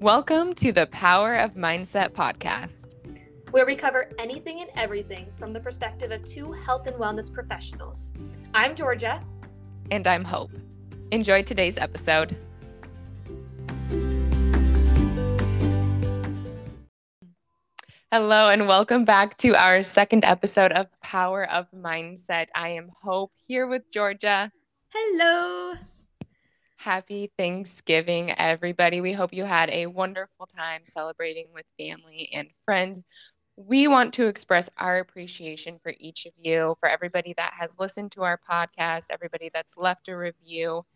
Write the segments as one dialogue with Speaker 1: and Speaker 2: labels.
Speaker 1: Welcome to the Power of Mindset podcast,
Speaker 2: where we cover anything and everything from the perspective of two health and wellness professionals. I'm Georgia.
Speaker 1: And I'm Hope. Enjoy today's episode. Hello, and welcome back to our second episode of Power of Mindset. I am Hope here with Georgia.
Speaker 2: Hello.
Speaker 1: Happy Thanksgiving, everybody. We hope you had a wonderful time celebrating with family and friends. We want to express our appreciation for each of you, for everybody that has listened to our podcast, everybody that's left a review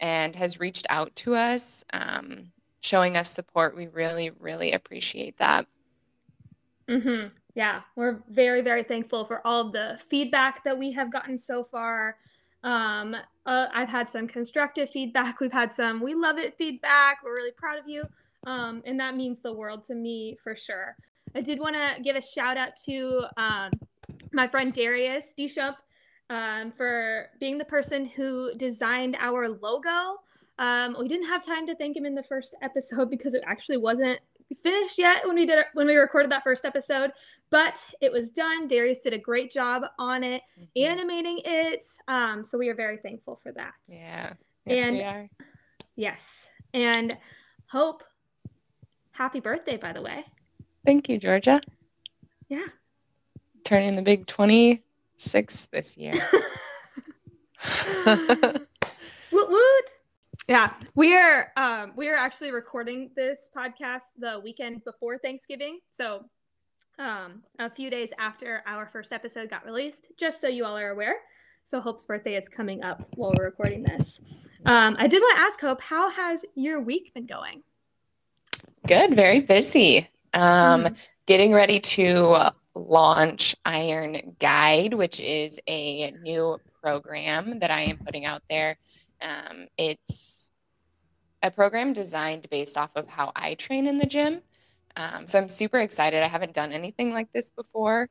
Speaker 1: and has reached out to us, um, showing us support. We really, really appreciate that.
Speaker 2: Mm-hmm. Yeah, we're very, very thankful for all the feedback that we have gotten so far. Um, uh, I've had some constructive feedback. We've had some we love it feedback. We're really proud of you. Um, and that means the world to me for sure. I did want to give a shout out to um, my friend Darius Deschamps um, for being the person who designed our logo. Um, we didn't have time to thank him in the first episode because it actually wasn't finished yet when we did when we recorded that first episode, but it was done. Darius did a great job on it, mm-hmm. animating it. Um, so we are very thankful for that.
Speaker 1: Yeah. Yes,
Speaker 2: and,
Speaker 1: we are.
Speaker 2: Yes. And Hope, happy birthday, by the way.
Speaker 1: Thank you, Georgia.
Speaker 2: Yeah.
Speaker 1: Turning the big 26 this year.
Speaker 2: woot woot. Yeah, we are um, we are actually recording this podcast the weekend before Thanksgiving, so um, a few days after our first episode got released. Just so you all are aware. So Hope's birthday is coming up while we're recording this. Um, I did want to ask Hope, how has your week been going?
Speaker 1: Good, very busy. Um, mm. Getting ready to launch Iron Guide, which is a new program that I am putting out there um, it's a program designed based off of how I train in the gym. Um, so I'm super excited. I haven't done anything like this before.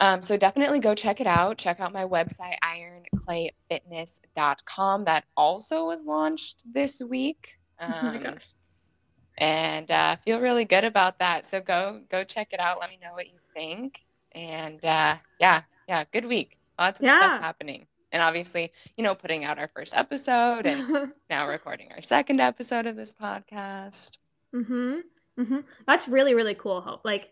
Speaker 1: Um, so definitely go check it out. Check out my website, ironclayfitness.com. That also was launched this week.
Speaker 2: oh my um, gosh.
Speaker 1: And uh, feel really good about that. So go go check it out. Let me know what you think. And uh, yeah, yeah, good week. Lots of yeah. stuff happening and obviously, you know, putting out our first episode and now recording our second episode of this podcast.
Speaker 2: Mm-hmm. Mm-hmm. That's really really cool, Hope. Like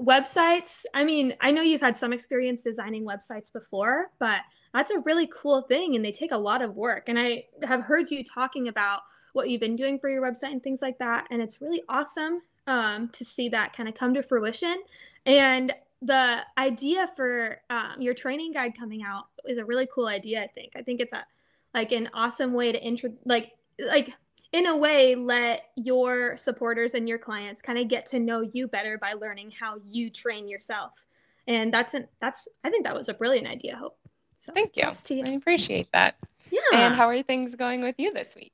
Speaker 2: websites, I mean, I know you've had some experience designing websites before, but that's a really cool thing and they take a lot of work. And I have heard you talking about what you've been doing for your website and things like that, and it's really awesome um, to see that kind of come to fruition. And the idea for um, your training guide coming out is a really cool idea. I think. I think it's a like an awesome way to intro like like in a way let your supporters and your clients kind of get to know you better by learning how you train yourself and that's an that's i think that was a brilliant idea hope
Speaker 1: so thank you. you i appreciate that
Speaker 2: yeah
Speaker 1: and how are things going with you this week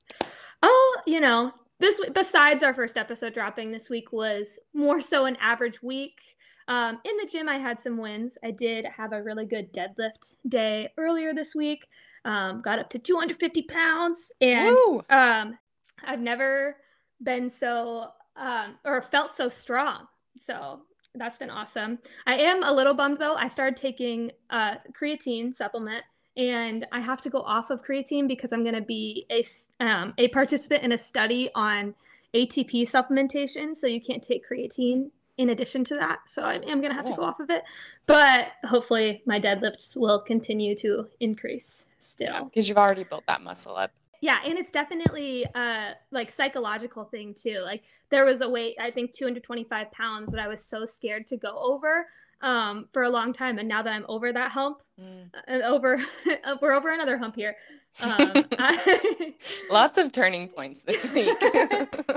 Speaker 2: oh you know this besides our first episode dropping this week was more so an average week um, in the gym, I had some wins. I did have a really good deadlift day earlier this week. Um, got up to 250 pounds, and um, I've never been so um, or felt so strong. So that's been awesome. I am a little bummed though. I started taking a creatine supplement, and I have to go off of creatine because I'm going to be a um, a participant in a study on ATP supplementation. So you can't take creatine in addition to that. So I am going to have to go off of it. But hopefully my deadlifts will continue to increase still.
Speaker 1: Because you've already built that muscle up.
Speaker 2: Yeah, and it's definitely a like psychological thing too. Like there was a weight, I think 225 pounds that I was so scared to go over um, for a long time, and now that I'm over that hump, mm. uh, over we're over another hump here. Um,
Speaker 1: I... Lots of turning points this week.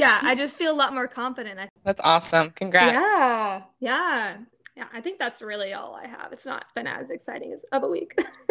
Speaker 2: yeah, I just feel a lot more confident.
Speaker 1: That's awesome. Congrats.
Speaker 2: Yeah. Yeah. Yeah. I think that's really all I have. It's not been as exciting as of a week.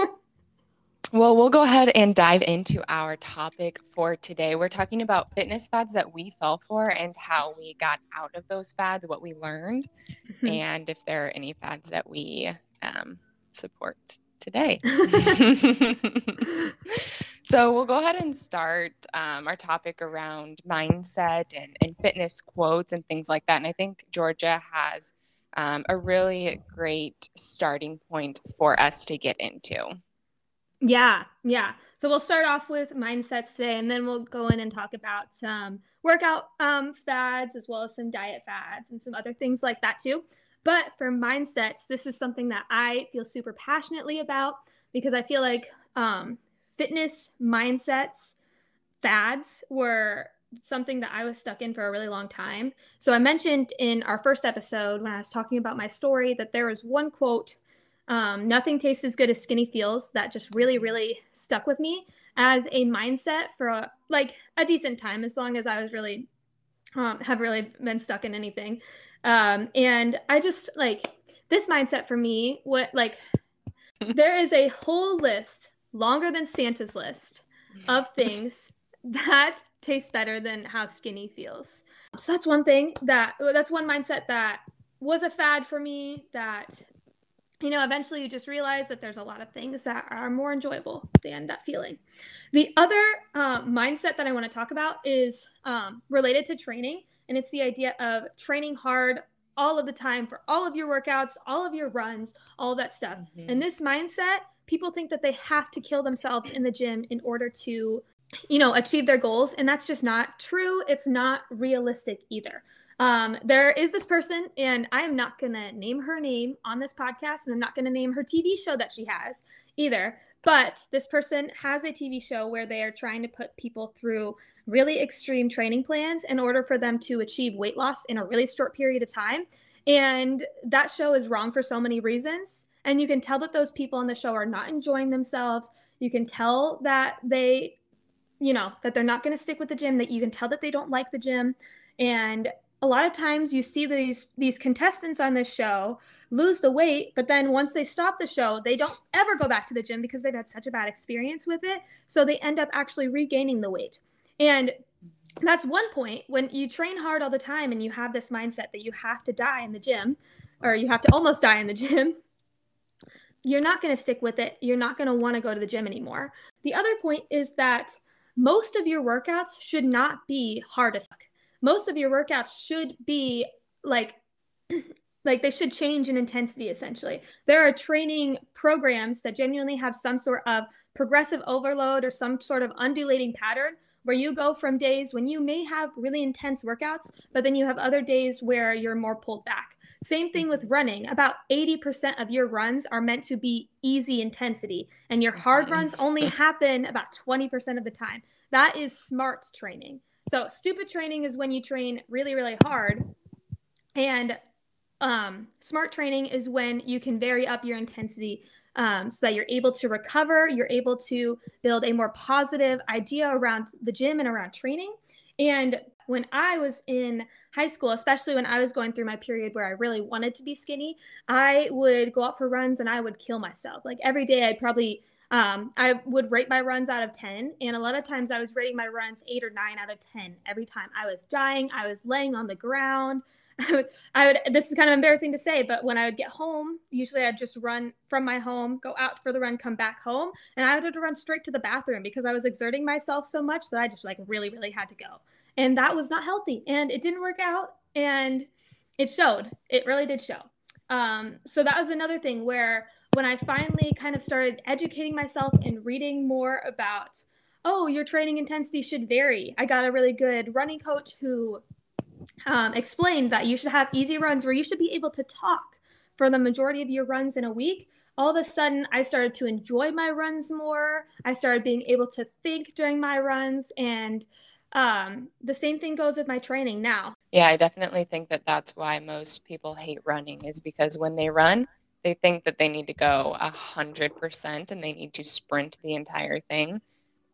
Speaker 1: well, we'll go ahead and dive into our topic for today. We're talking about fitness fads that we fell for and how we got out of those fads, what we learned, mm-hmm. and if there are any fads that we um, support today. So we'll go ahead and start um, our topic around mindset and, and fitness quotes and things like that. And I think Georgia has um, a really great starting point for us to get into.
Speaker 2: Yeah, yeah. So we'll start off with mindsets today, and then we'll go in and talk about some workout um, fads as well as some diet fads and some other things like that too. But for mindsets, this is something that I feel super passionately about because I feel like um, fitness mindsets fads were something that I was stuck in for a really long time. So I mentioned in our first episode when I was talking about my story that there was one quote, um, nothing tastes as good as skinny feels, that just really, really stuck with me as a mindset for a, like a decent time, as long as I was really um, have really been stuck in anything. Um, and I just like this mindset for me, what like there is a whole list longer than Santa's list of things that tastes better than how skinny feels. So that's one thing that that's one mindset that was a fad for me that you know eventually you just realize that there's a lot of things that are more enjoyable than that feeling the other uh, mindset that i want to talk about is um, related to training and it's the idea of training hard all of the time for all of your workouts all of your runs all that stuff mm-hmm. and this mindset people think that they have to kill themselves in the gym in order to you know, achieve their goals. And that's just not true. It's not realistic either. Um, there is this person, and I am not going to name her name on this podcast, and I'm not going to name her TV show that she has either. But this person has a TV show where they are trying to put people through really extreme training plans in order for them to achieve weight loss in a really short period of time. And that show is wrong for so many reasons. And you can tell that those people on the show are not enjoying themselves. You can tell that they you know, that they're not going to stick with the gym, that you can tell that they don't like the gym. And a lot of times you see these these contestants on this show lose the weight, but then once they stop the show, they don't ever go back to the gym because they've had such a bad experience with it. So they end up actually regaining the weight. And that's one point when you train hard all the time and you have this mindset that you have to die in the gym or you have to almost die in the gym you're not going to stick with it you're not going to want to go to the gym anymore the other point is that most of your workouts should not be hard as fuck. Most of your workouts should be like like they should change in intensity essentially. There are training programs that genuinely have some sort of progressive overload or some sort of undulating pattern where you go from days when you may have really intense workouts, but then you have other days where you're more pulled back. Same thing with running. About 80% of your runs are meant to be easy intensity, and your hard runs only happen about 20% of the time. That is smart training. So, stupid training is when you train really, really hard. And um, smart training is when you can vary up your intensity um, so that you're able to recover, you're able to build a more positive idea around the gym and around training. And when I was in high school, especially when I was going through my period where I really wanted to be skinny, I would go out for runs and I would kill myself. Like every day, I'd probably um, I would rate my runs out of 10. And a lot of times I was rating my runs eight or nine out of 10 every time. I was dying. I was laying on the ground. I would, I would, this is kind of embarrassing to say, but when I would get home, usually I'd just run from my home, go out for the run, come back home. And I would have to run straight to the bathroom because I was exerting myself so much that I just like really, really had to go and that was not healthy and it didn't work out and it showed it really did show um, so that was another thing where when i finally kind of started educating myself and reading more about oh your training intensity should vary i got a really good running coach who um, explained that you should have easy runs where you should be able to talk for the majority of your runs in a week all of a sudden I started to enjoy my runs more. I started being able to think during my runs and um, the same thing goes with my training now.
Speaker 1: Yeah, I definitely think that that's why most people hate running is because when they run, they think that they need to go a hundred percent and they need to sprint the entire thing,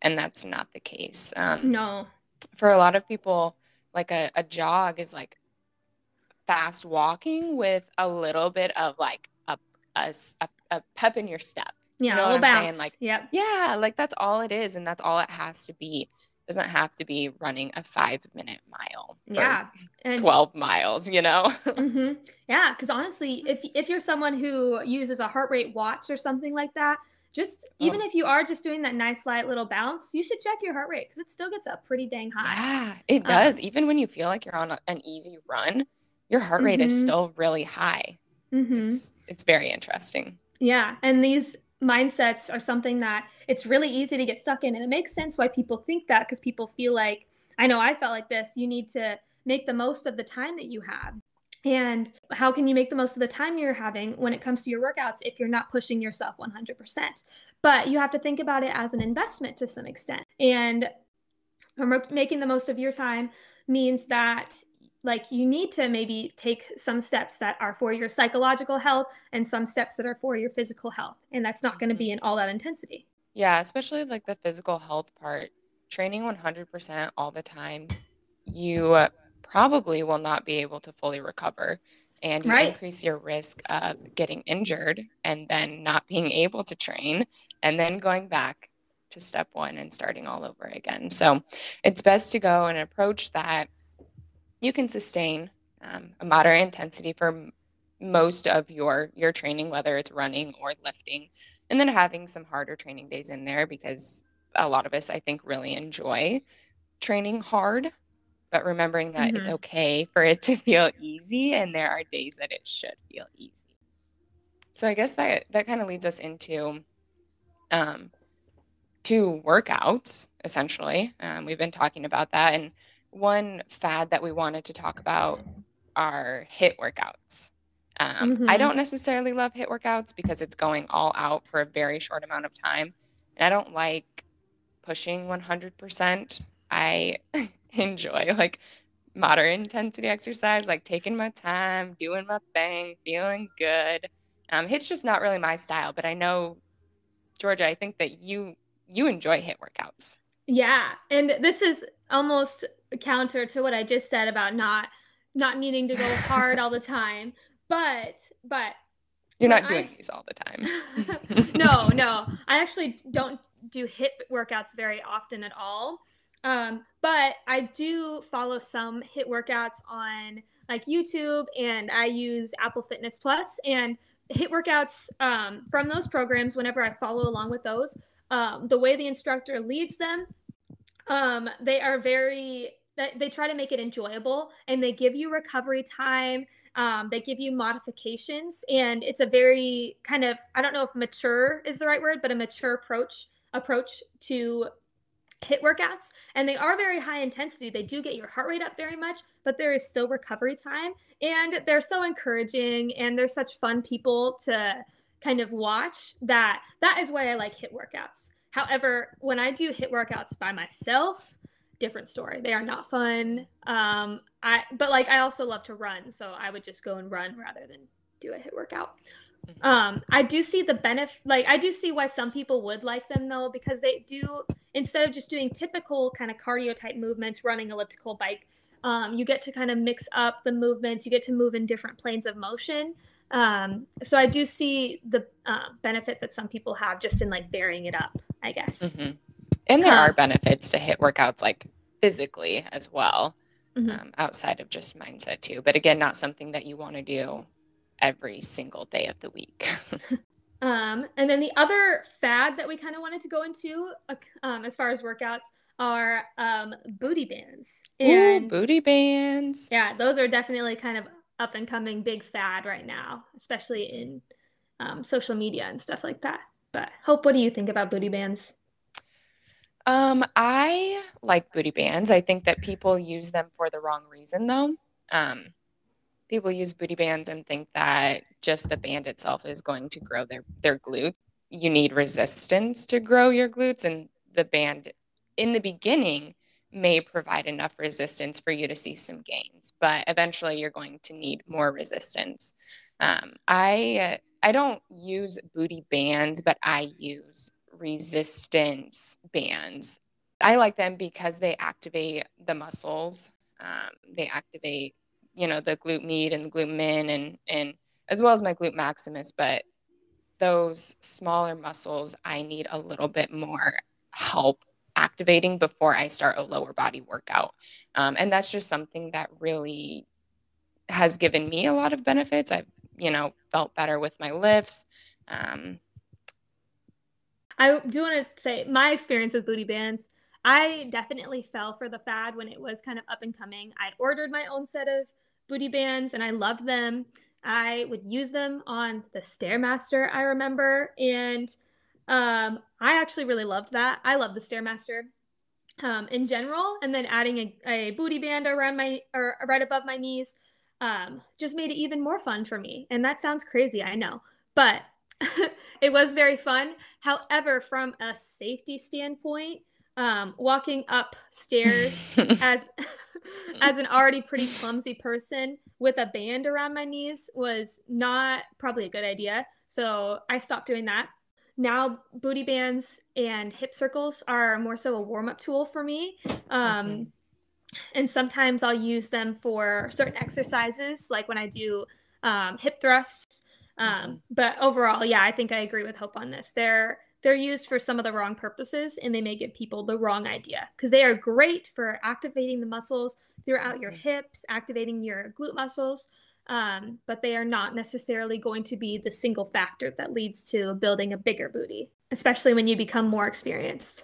Speaker 1: and that's not the case.
Speaker 2: Um, no,
Speaker 1: for a lot of people, like a, a jog is like fast walking with a little bit of like a a, a pep in your step.
Speaker 2: Yeah,
Speaker 1: you know
Speaker 2: a little bounce.
Speaker 1: Saying? Like,
Speaker 2: yep.
Speaker 1: yeah, like that's all it is, and that's all it has to be doesn't have to be running a five minute mile
Speaker 2: yeah
Speaker 1: and 12 miles you know
Speaker 2: mm-hmm. yeah because honestly if if you're someone who uses a heart rate watch or something like that just even oh. if you are just doing that nice light little bounce, you should check your heart rate because it still gets up pretty dang high.
Speaker 1: Yeah, it um, does. Um, even when you feel like you're on a, an easy run, your heart rate mm-hmm. is still really high. Mm-hmm. It's, it's very interesting.
Speaker 2: Yeah. And these mindsets are something that it's really easy to get stuck in. And it makes sense why people think that because people feel like, I know I felt like this, you need to make the most of the time that you have. And how can you make the most of the time you're having when it comes to your workouts if you're not pushing yourself 100%? But you have to think about it as an investment to some extent. And making the most of your time means that like you need to maybe take some steps that are for your psychological health and some steps that are for your physical health and that's not going to be mm-hmm. in all that intensity.
Speaker 1: Yeah especially like the physical health part training 100% all the time you probably will not be able to fully recover and you right. increase your risk of getting injured and then not being able to train and then going back to step one and starting all over again. So it's best to go and approach that you can sustain um, a moderate intensity for most of your your training, whether it's running or lifting, and then having some harder training days in there because a lot of us, I think, really enjoy training hard. But remembering that mm-hmm. it's okay for it to feel easy, and there are days that it should feel easy. So I guess that that kind of leads us into um, two workouts essentially. Um, we've been talking about that, and one fad that we wanted to talk about are HIIT workouts. Um, mm-hmm. I don't necessarily love HIIT workouts because it's going all out for a very short amount of time. And I don't like pushing 100%. I enjoy like moderate intensity exercise, like taking my time, doing my thing, feeling good. Um, HIIT's just not really my style, but I know, Georgia, I think that you you enjoy HIIT workouts.
Speaker 2: Yeah, and this is almost counter to what I just said about not not needing to go hard all the time. But but
Speaker 1: you're not doing I, these all the time.
Speaker 2: no, no. I actually don't do HIIT workouts very often at all. Um, but I do follow some HIIT workouts on like YouTube and I use Apple Fitness Plus and HIIT workouts um, from those programs whenever I follow along with those. Um, the way the instructor leads them, um, they are very they try to make it enjoyable and they give you recovery time um, they give you modifications and it's a very kind of i don't know if mature is the right word but a mature approach approach to HIIT workouts and they are very high intensity. They do get your heart rate up very much but there is still recovery time and they're so encouraging and they're such fun people to kind of watch that that is why i like HIIT workouts. However when i do HIIT workouts by myself different story. They are not fun. Um, I but like I also love to run, so I would just go and run rather than do a HIIT workout. Mm-hmm. Um, I do see the benefit. Like I do see why some people would like them though, because they do instead of just doing typical kind of cardio type movements, running elliptical bike. Um, you get to kind of mix up the movements. You get to move in different planes of motion. Um, so I do see the uh, benefit that some people have just in like varying it up. I guess. Mm-hmm.
Speaker 1: And there are benefits to HIIT workouts like physically as well, mm-hmm. um, outside of just mindset too. But again, not something that you want to do every single day of the week.
Speaker 2: um, and then the other fad that we kind of wanted to go into uh, um, as far as workouts are um, booty bands.
Speaker 1: And Ooh, booty bands.
Speaker 2: Yeah, those are definitely kind of up and coming big fad right now, especially in um, social media and stuff like that. But Hope, what do you think about booty bands?
Speaker 1: Um, I like booty bands. I think that people use them for the wrong reason, though. Um, people use booty bands and think that just the band itself is going to grow their their glutes. You need resistance to grow your glutes, and the band in the beginning may provide enough resistance for you to see some gains, but eventually you're going to need more resistance. Um, I I don't use booty bands, but I use resistance bands. I like them because they activate the muscles. Um, they activate, you know, the glute med and the glute min and and as well as my glute maximus. But those smaller muscles, I need a little bit more help activating before I start a lower body workout. Um, and that's just something that really has given me a lot of benefits. I've, you know, felt better with my lifts. Um,
Speaker 2: I do want to say my experience with booty bands. I definitely fell for the fad when it was kind of up and coming. I ordered my own set of booty bands and I loved them. I would use them on the Stairmaster, I remember. And um, I actually really loved that. I love the Stairmaster um, in general. And then adding a, a booty band around my or right above my knees um, just made it even more fun for me. And that sounds crazy, I know. But it was very fun. However, from a safety standpoint, um, walking upstairs as as an already pretty clumsy person with a band around my knees was not probably a good idea. So I stopped doing that. Now booty bands and hip circles are more so a warm up tool for me. Um, mm-hmm. And sometimes I'll use them for certain exercises, like when I do um, hip thrusts. Um, mm-hmm. But overall, yeah, I think I agree with Hope on this. They're they're used for some of the wrong purposes and they may give people the wrong idea because they are great for activating the muscles throughout your mm-hmm. hips, activating your glute muscles, um, but they are not necessarily going to be the single factor that leads to building a bigger booty, especially when you become more experienced.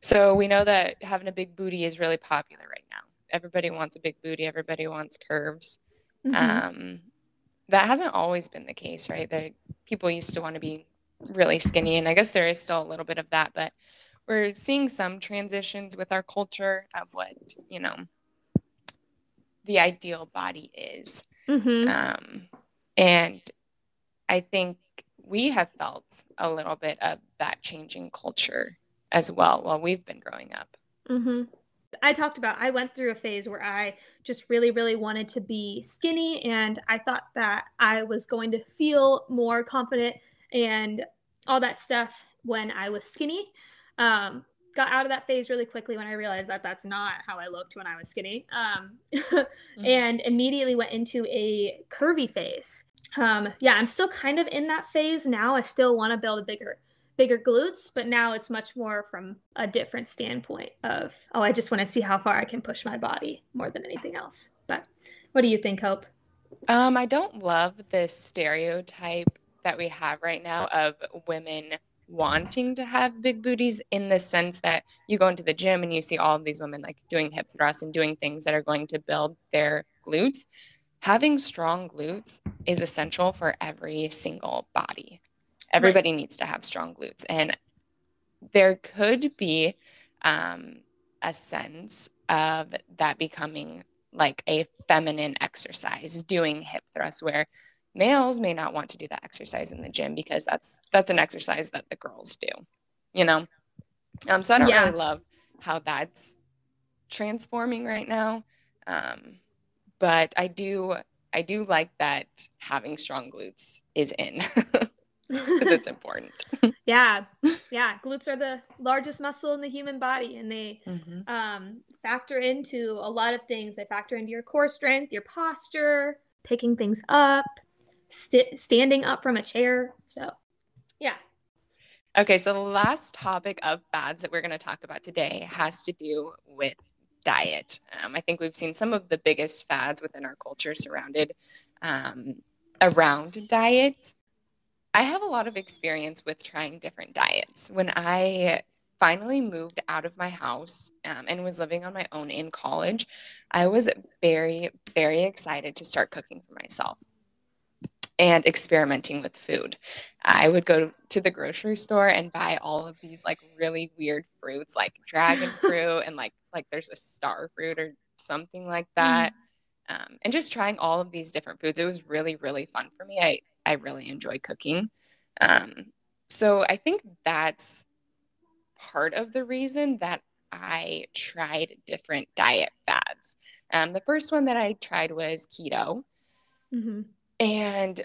Speaker 1: So we know that having a big booty is really popular right now. Everybody wants a big booty, everybody wants curves. Mm-hmm. Um, that hasn't always been the case, right? That people used to want to be really skinny. And I guess there is still a little bit of that, but we're seeing some transitions with our culture of what, you know, the ideal body is. Mm-hmm. Um, and I think we have felt a little bit of that changing culture as well while we've been growing up.
Speaker 2: Mm-hmm. I talked about I went through a phase where I just really really wanted to be skinny and I thought that I was going to feel more confident and all that stuff when I was skinny. Um, got out of that phase really quickly when I realized that that's not how I looked when I was skinny. Um, mm-hmm. And immediately went into a curvy phase. Um, yeah, I'm still kind of in that phase now. I still want to build a bigger, bigger glutes, but now it's much more from a different standpoint of, oh, I just want to see how far I can push my body more than anything else. But what do you think, Hope?
Speaker 1: Um, I don't love this stereotype that we have right now of women wanting to have big booties in the sense that you go into the gym and you see all of these women like doing hip thrusts and doing things that are going to build their glutes. Having strong glutes is essential for every single body. Everybody right. needs to have strong glutes. And there could be um, a sense of that becoming like a feminine exercise, doing hip thrusts, where males may not want to do that exercise in the gym because that's that's an exercise that the girls do you know um so i don't yeah. really love how that's transforming right now um but i do i do like that having strong glutes is in because it's important
Speaker 2: yeah yeah glutes are the largest muscle in the human body and they mm-hmm. um, factor into a lot of things they factor into your core strength your posture picking things up st- standing up from a chair. So, yeah.
Speaker 1: Okay, so the last topic of fads that we're going to talk about today has to do with diet. Um, I think we've seen some of the biggest fads within our culture surrounded um, around diet. I have a lot of experience with trying different diets. When I finally moved out of my house um, and was living on my own in college, I was very, very excited to start cooking for myself and experimenting with food. I would go to the grocery store and buy all of these like really weird fruits like dragon fruit and like like there's a star fruit or something like that. Mm. Um, and just trying all of these different foods. It was really, really fun for me. I, I really enjoy cooking. Um, so I think that's part of the reason that I tried different diet fads. Um, the first one that I tried was keto. Mm-hmm. And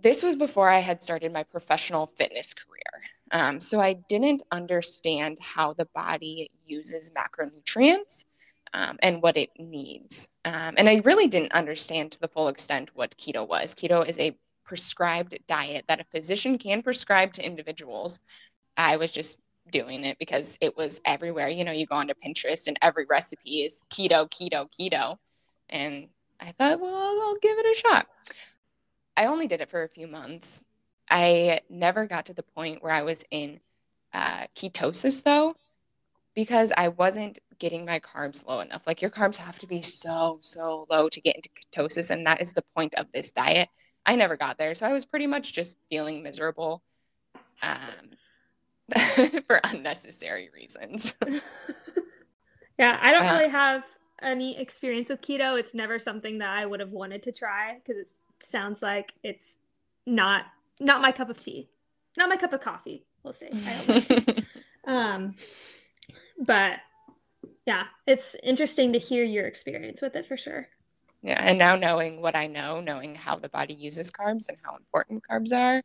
Speaker 1: this was before I had started my professional fitness career. Um, so I didn't understand how the body uses macronutrients um, and what it needs. Um, and I really didn't understand to the full extent what keto was. Keto is a prescribed diet that a physician can prescribe to individuals. I was just doing it because it was everywhere. You know, you go onto Pinterest and every recipe is keto, keto, keto. And I thought, well, I'll give it a shot. I only did it for a few months. I never got to the point where I was in uh, ketosis though, because I wasn't getting my carbs low enough. Like your carbs have to be so, so low to get into ketosis. And that is the point of this diet. I never got there. So I was pretty much just feeling miserable um, for unnecessary reasons.
Speaker 2: yeah, I don't uh, really have any experience with keto. It's never something that I would have wanted to try because it sounds like it's not not my cup of tea, not my cup of coffee. We'll say. um, but yeah, it's interesting to hear your experience with it for sure.
Speaker 1: Yeah, and now knowing what I know, knowing how the body uses carbs and how important carbs are,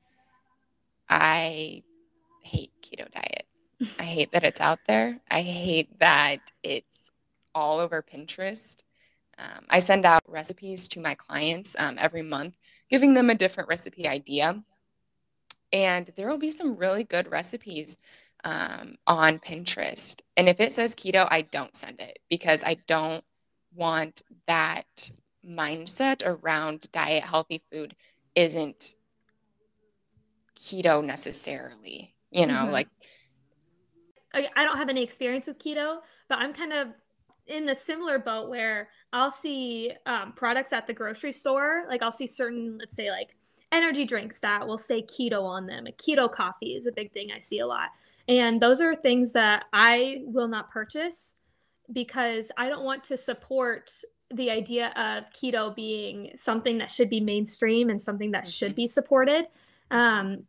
Speaker 1: I hate keto diet. I hate that it's out there. I hate that it's all over Pinterest. Um, I send out recipes to my clients um, every month, giving them a different recipe idea. And there will be some really good recipes um, on Pinterest. And if it says keto, I don't send it because I don't want that mindset around diet, healthy food isn't keto necessarily, you know, mm-hmm. like.
Speaker 2: I don't have any experience with keto, but I'm kind of in the similar boat where I'll see um, products at the grocery store. Like I'll see certain, let's say, like energy drinks that will say keto on them. A keto coffee is a big thing I see a lot. And those are things that I will not purchase because I don't want to support the idea of keto being something that should be mainstream and something that should mm-hmm. be supported. Um,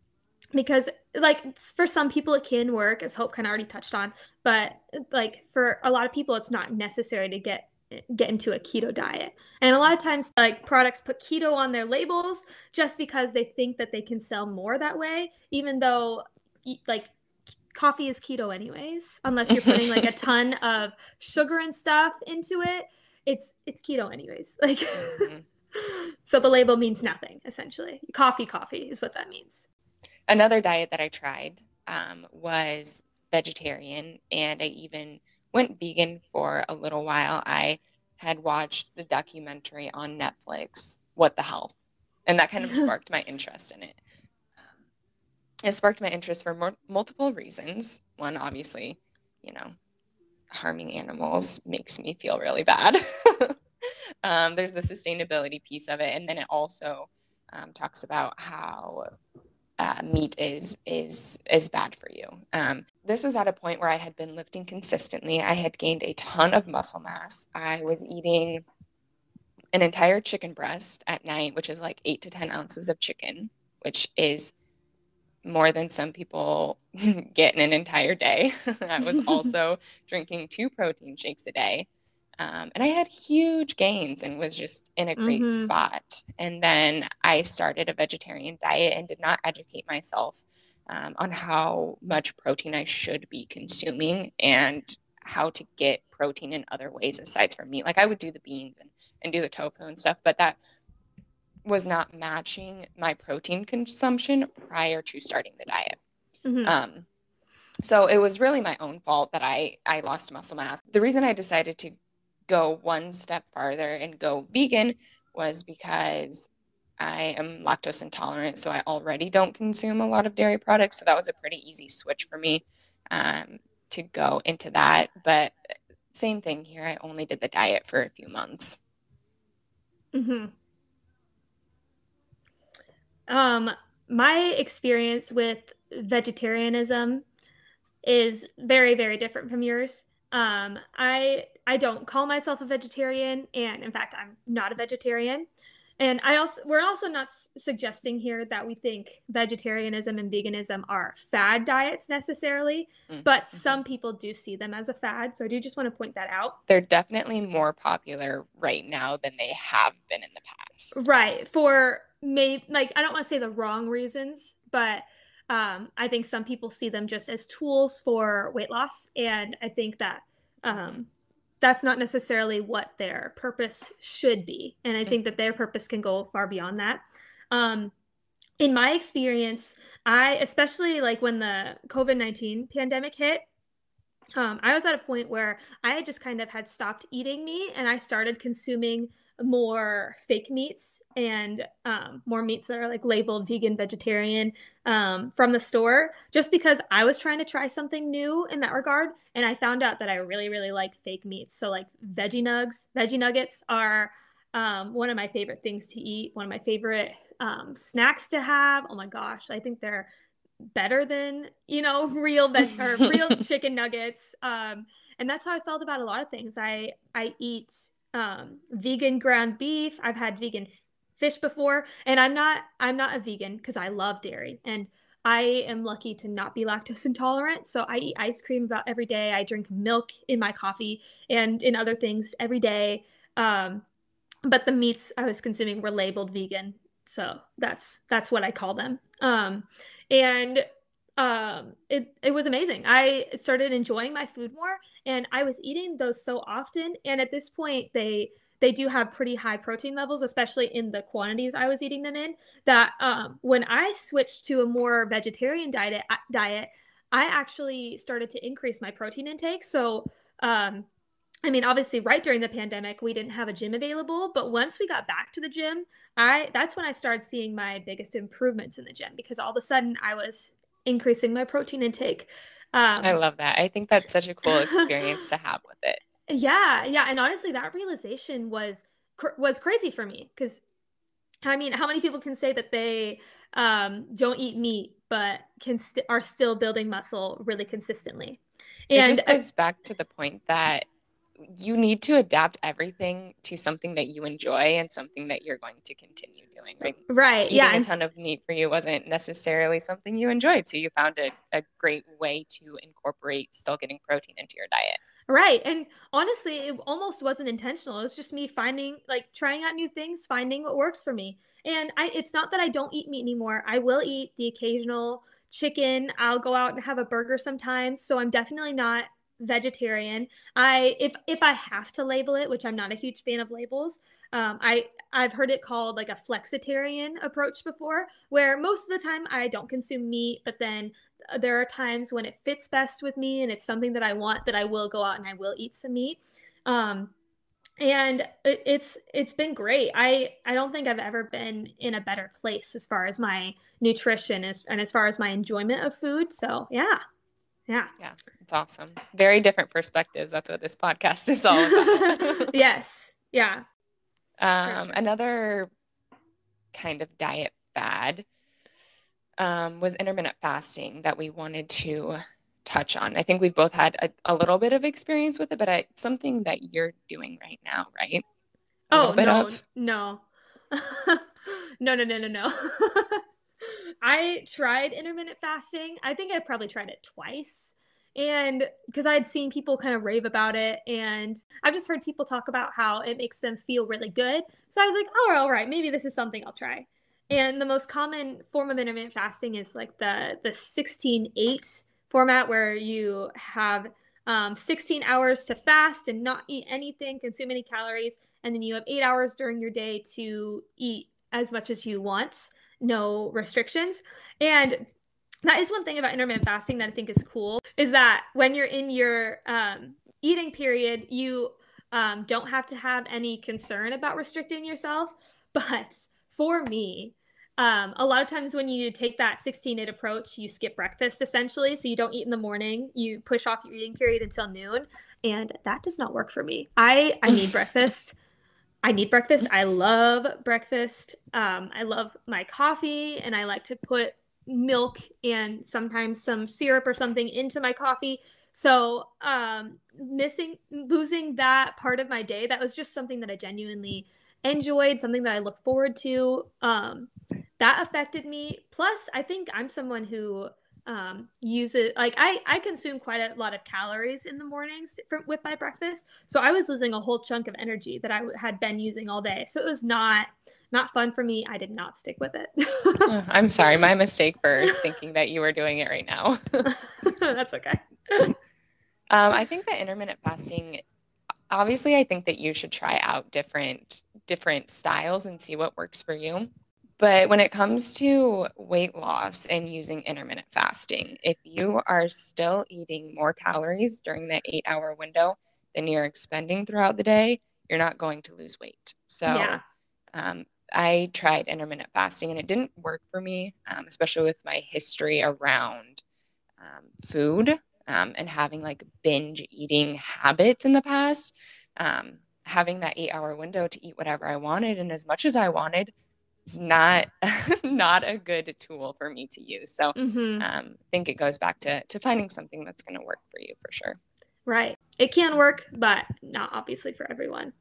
Speaker 2: because like for some people it can work as hope kind of already touched on but like for a lot of people it's not necessary to get get into a keto diet and a lot of times like products put keto on their labels just because they think that they can sell more that way even though like coffee is keto anyways unless you're putting like a ton of sugar and stuff into it it's it's keto anyways like mm-hmm. so the label means nothing essentially coffee coffee is what that means
Speaker 1: another diet that I tried um, was vegetarian, and I even went vegan for a little while. I had watched the documentary on Netflix, What the Health, and that kind of sparked my interest in it. Um, it sparked my interest for more, multiple reasons. One, obviously, you know, harming animals makes me feel really bad. um, there's the sustainability piece of it, and then it also um, talks about how uh, meat is is is bad for you. Um, this was at a point where I had been lifting consistently. I had gained a ton of muscle mass. I was eating an entire chicken breast at night, which is like eight to ten ounces of chicken, which is more than some people get in an entire day. I was also drinking two protein shakes a day. Um, and I had huge gains and was just in a great mm-hmm. spot. And then I started a vegetarian diet and did not educate myself um, on how much protein I should be consuming and how to get protein in other ways aside from meat. Like I would do the beans and, and do the tofu and stuff, but that was not matching my protein consumption prior to starting the diet. Mm-hmm. Um, so it was really my own fault that I I lost muscle mass. The reason I decided to go one step farther and go vegan was because I am lactose intolerant, so I already don't consume a lot of dairy products. So that was a pretty easy switch for me um, to go into that. But same thing here. I only did the diet for a few months.
Speaker 2: Hmm. Um, my experience with vegetarianism is very, very different from yours. Um, I I don't call myself a vegetarian, and in fact, I'm not a vegetarian. And I also we're also not s- suggesting here that we think vegetarianism and veganism are fad diets necessarily, mm-hmm. but some people do see them as a fad. So I do just want to point that out.
Speaker 1: They're definitely more popular right now than they have been in the past.
Speaker 2: Right. For maybe like I don't want to say the wrong reasons, but um, I think some people see them just as tools for weight loss, and I think that um, that's not necessarily what their purpose should be. And I think that their purpose can go far beyond that. Um, in my experience, I, especially like when the COVID 19 pandemic hit, um, I was at a point where I just kind of had stopped eating meat and I started consuming more fake meats and um, more meats that are like labeled vegan, vegetarian um, from the store, just because I was trying to try something new in that regard. And I found out that I really, really like fake meats. So, like veggie nugs, veggie nuggets are um, one of my favorite things to eat, one of my favorite um, snacks to have. Oh my gosh, I think they're better than you know real veg or real chicken nuggets. Um, and that's how I felt about a lot of things. I I eat um, vegan ground beef. I've had vegan fish before, and I'm not I'm not a vegan because I love dairy and I am lucky to not be lactose intolerant. So I eat ice cream about every day. I drink milk in my coffee and in other things every day. Um, but the meats I was consuming were labeled vegan, so that's that's what I call them. Um, and um, it it was amazing. I started enjoying my food more, and I was eating those so often. And at this point, they they do have pretty high protein levels, especially in the quantities I was eating them in. That um, when I switched to a more vegetarian diet, diet, I actually started to increase my protein intake. So um, I mean, obviously, right during the pandemic, we didn't have a gym available. But once we got back to the gym, I that's when I started seeing my biggest improvements in the gym because all of a sudden I was increasing my protein intake.
Speaker 1: Um, I love that. I think that's such a cool experience to have with it.
Speaker 2: Yeah, yeah, and honestly, that realization was was crazy for me because, I mean, how many people can say that they um, don't eat meat but can st- are still building muscle really consistently?
Speaker 1: And it just goes back to the point that you need to adapt everything to something that you enjoy and something that you're going to continue doing right?
Speaker 2: Right
Speaker 1: Eating yeah a ton of meat for you wasn't necessarily something you enjoyed so you found a, a great way to incorporate still getting protein into your diet.
Speaker 2: Right and honestly it almost wasn't intentional it was just me finding like trying out new things finding what works for me. And i it's not that i don't eat meat anymore i will eat the occasional chicken i'll go out and have a burger sometimes so i'm definitely not vegetarian. I if if I have to label it, which I'm not a huge fan of labels, um, I I've heard it called like a flexitarian approach before, where most of the time I don't consume meat, but then uh, there are times when it fits best with me and it's something that I want that I will go out and I will eat some meat. Um, and it's it's been great. I I don't think I've ever been in a better place as far as my nutrition is and as far as my enjoyment of food. So yeah, yeah.
Speaker 1: Yeah. It's awesome. Very different perspectives. That's what this podcast is all
Speaker 2: about. yes. Yeah.
Speaker 1: Um, sure. Another kind of diet fad um, was intermittent fasting that we wanted to touch on. I think we've both had a, a little bit of experience with it, but it's something that you're doing right now, right?
Speaker 2: A oh, no, no. no, no, no, no, no. I tried intermittent fasting. I think I probably tried it twice. And because I had seen people kind of rave about it, and I've just heard people talk about how it makes them feel really good. So I was like, oh, all right, maybe this is something I'll try. And the most common form of intermittent fasting is like the the 16-8 format where you have um, 16 hours to fast and not eat anything, consume any calories, and then you have eight hours during your day to eat as much as you want no restrictions. And that is one thing about intermittent fasting that I think is cool is that when you're in your um, eating period, you um, don't have to have any concern about restricting yourself. But for me, um, a lot of times when you take that 16 8 approach, you skip breakfast essentially. So you don't eat in the morning, you push off your eating period until noon. And that does not work for me. I, I need breakfast. I need breakfast. I love breakfast. Um, I love my coffee, and I like to put milk and sometimes some syrup or something into my coffee. So, um, missing, losing that part of my day, that was just something that I genuinely enjoyed, something that I look forward to. Um, that affected me. Plus, I think I'm someone who um, use it like I I consume quite a lot of calories in the mornings for, with my breakfast, so I was losing a whole chunk of energy that I had been using all day. So it was not not fun for me. I did not stick with it.
Speaker 1: oh, I'm sorry, my mistake for thinking that you were doing it right now.
Speaker 2: That's okay.
Speaker 1: Um, I think that intermittent fasting. Obviously, I think that you should try out different different styles and see what works for you. But when it comes to weight loss and using intermittent fasting, if you are still eating more calories during the eight hour window than you're expending throughout the day, you're not going to lose weight. So yeah. um, I tried intermittent fasting and it didn't work for me, um, especially with my history around um, food um, and having like binge eating habits in the past. Um, having that eight hour window to eat whatever I wanted and as much as I wanted is not not a good tool for me to use. So mm-hmm. um, I think it goes back to to finding something that's going to work for you for sure.
Speaker 2: Right. It can work, but not obviously for everyone.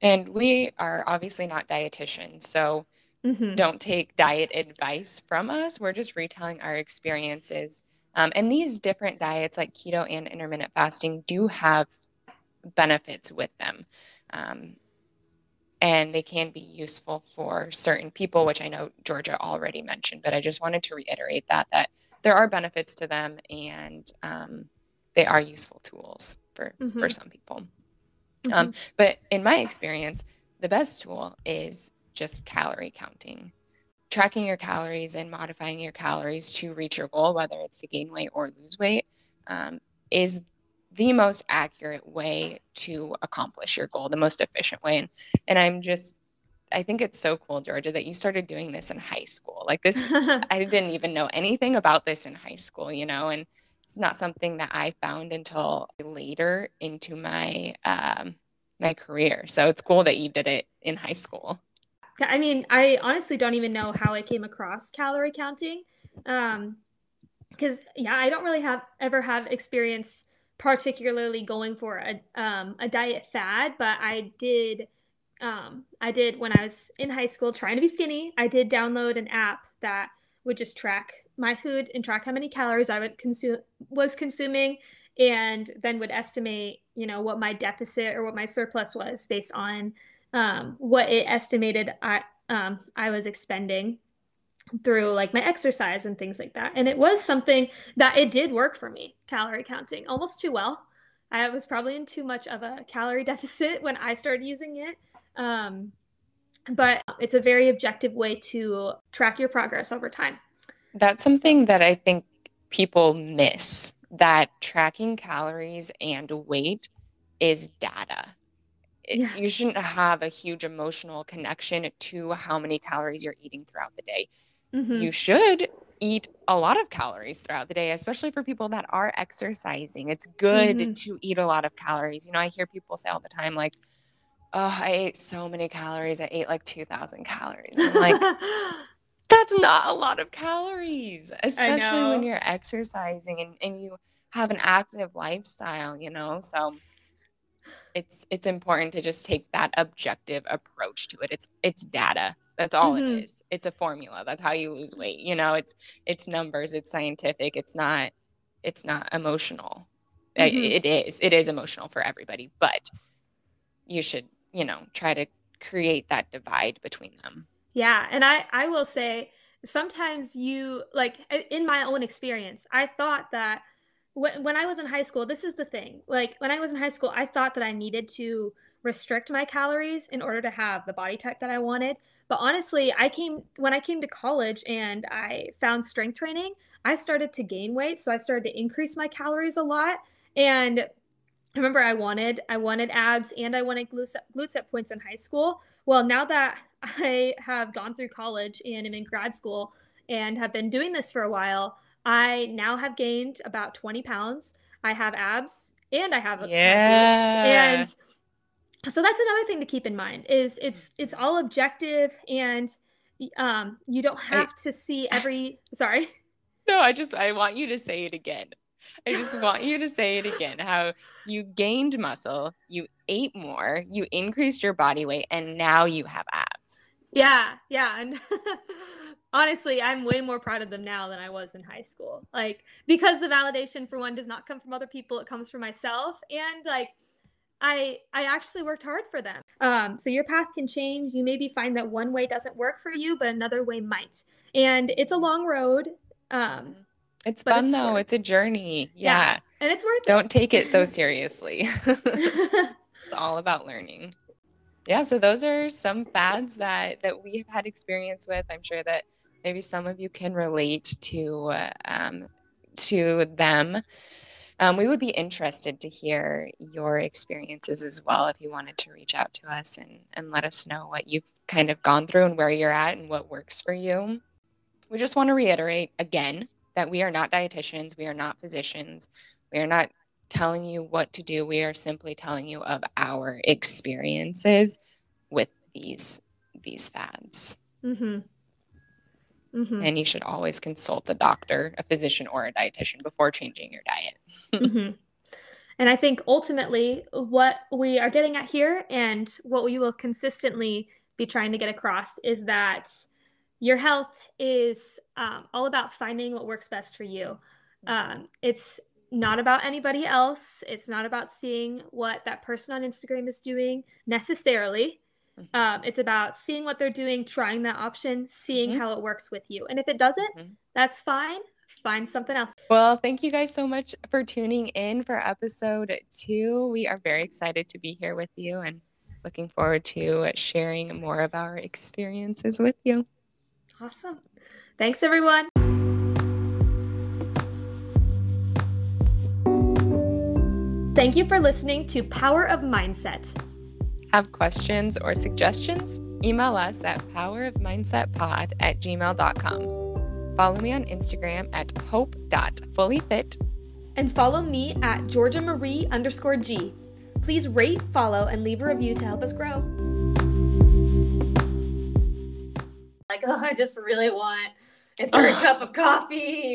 Speaker 1: And we are obviously not dietitians, so mm-hmm. don't take diet advice from us. We're just retelling our experiences. Um, and these different diets, like keto and intermittent fasting, do have benefits with them. Um, and they can be useful for certain people, which I know Georgia already mentioned, but I just wanted to reiterate that that there are benefits to them and um, they are useful tools for mm-hmm. for some people. Mm-hmm. Um, but in my experience, the best tool is just calorie counting. Tracking your calories and modifying your calories to reach your goal, whether it's to gain weight or lose weight, um, is the most accurate way to accomplish your goal, the most efficient way. And, and I'm just, I think it's so cool, Georgia, that you started doing this in high school. Like this, I didn't even know anything about this in high school, you know, and it's not something that I found until later into my um, my career. So it's cool that you did it in high school.
Speaker 2: I mean, I honestly don't even know how I came across calorie counting. Um, because yeah, I don't really have ever have experience particularly going for a um, a diet fad, but I did um, I did when I was in high school trying to be skinny. I did download an app that would just track my food and track how many calories I would consume was consuming and then would estimate, you know, what my deficit or what my surplus was based on um, what it estimated I um, I was expending through like my exercise and things like that. And it was something that it did work for me, calorie counting, almost too well. I was probably in too much of a calorie deficit when I started using it. Um, but it's a very objective way to track your progress over time.
Speaker 1: That's something that I think people miss that tracking calories and weight is data. Yeah. You shouldn't have a huge emotional connection to how many calories you're eating throughout the day. Mm-hmm. You should eat a lot of calories throughout the day, especially for people that are exercising. It's good mm-hmm. to eat a lot of calories. You know, I hear people say all the time, like, oh, I ate so many calories. I ate like 2,000 calories. I'm like, that's not a lot of calories, especially when you're exercising and, and you have an active lifestyle, you know? So it's it's important to just take that objective approach to it. It's it's data. That's all mm-hmm. it is. It's a formula. That's how you lose weight. You know, it's it's numbers, it's scientific, it's not it's not emotional. Mm-hmm. It, it is. It is emotional for everybody, but you should, you know, try to create that divide between them.
Speaker 2: Yeah, and I I will say sometimes you like in my own experience, I thought that when when I was in high school, this is the thing. Like when I was in high school, I thought that I needed to restrict my calories in order to have the body type that I wanted. But honestly, I came when I came to college and I found strength training, I started to gain weight, so I started to increase my calories a lot and I remember I wanted I wanted abs and I wanted glutes, set, glute set points in high school. Well, now that I have gone through college and am in grad school and have been doing this for a while, I now have gained about 20 pounds. I have abs and I have
Speaker 1: yeah.
Speaker 2: and so that's another thing to keep in mind is it's it's all objective and um you don't have I, to see every sorry.
Speaker 1: No i just i want you to say it again. I just want you to say it again how you gained muscle you ate more you increased your body weight and now you have abs.
Speaker 2: Yeah yeah and honestly i'm way more proud of them now than i was in high school. Like because the validation for one does not come from other people it comes from myself and like I I actually worked hard for them. Um, so your path can change. You maybe find that one way doesn't work for you, but another way might. And it's a long road. Um,
Speaker 1: it's fun it's though. Worth. It's a journey. Yeah. yeah.
Speaker 2: And it's worth it.
Speaker 1: Don't it. take it so seriously. it's all about learning. Yeah, so those are some fads that that we have had experience with. I'm sure that maybe some of you can relate to um, to them. Um, we would be interested to hear your experiences as well if you wanted to reach out to us and, and let us know what you've kind of gone through and where you're at and what works for you. We just want to reiterate again that we are not dietitians, we are not physicians, we are not telling you what to do. We are simply telling you of our experiences with these these fads. Mm-hmm. Mm-hmm. And you should always consult a doctor, a physician, or a dietitian before changing your diet. Mm-hmm.
Speaker 2: And I think ultimately, what we are getting at here and what we will consistently be trying to get across is that your health is um, all about finding what works best for you. Um, it's not about anybody else. It's not about seeing what that person on Instagram is doing necessarily. Mm-hmm. Um, it's about seeing what they're doing, trying that option, seeing mm-hmm. how it works with you. And if it doesn't, mm-hmm. that's fine. Find something else.
Speaker 1: Well, thank you guys so much for tuning in for episode two. We are very excited to be here with you and looking forward to sharing more of our experiences with you.
Speaker 2: Awesome. Thanks, everyone. Thank you for listening to Power of Mindset.
Speaker 1: Have questions or suggestions? Email us at powerofmindsetpod at gmail.com. Follow me on Instagram at hope.fullyfit.
Speaker 2: And follow me at Georgia Marie underscore G. Please rate, follow, and leave a review to help us grow.
Speaker 3: Like, oh, I just really want a third cup of coffee.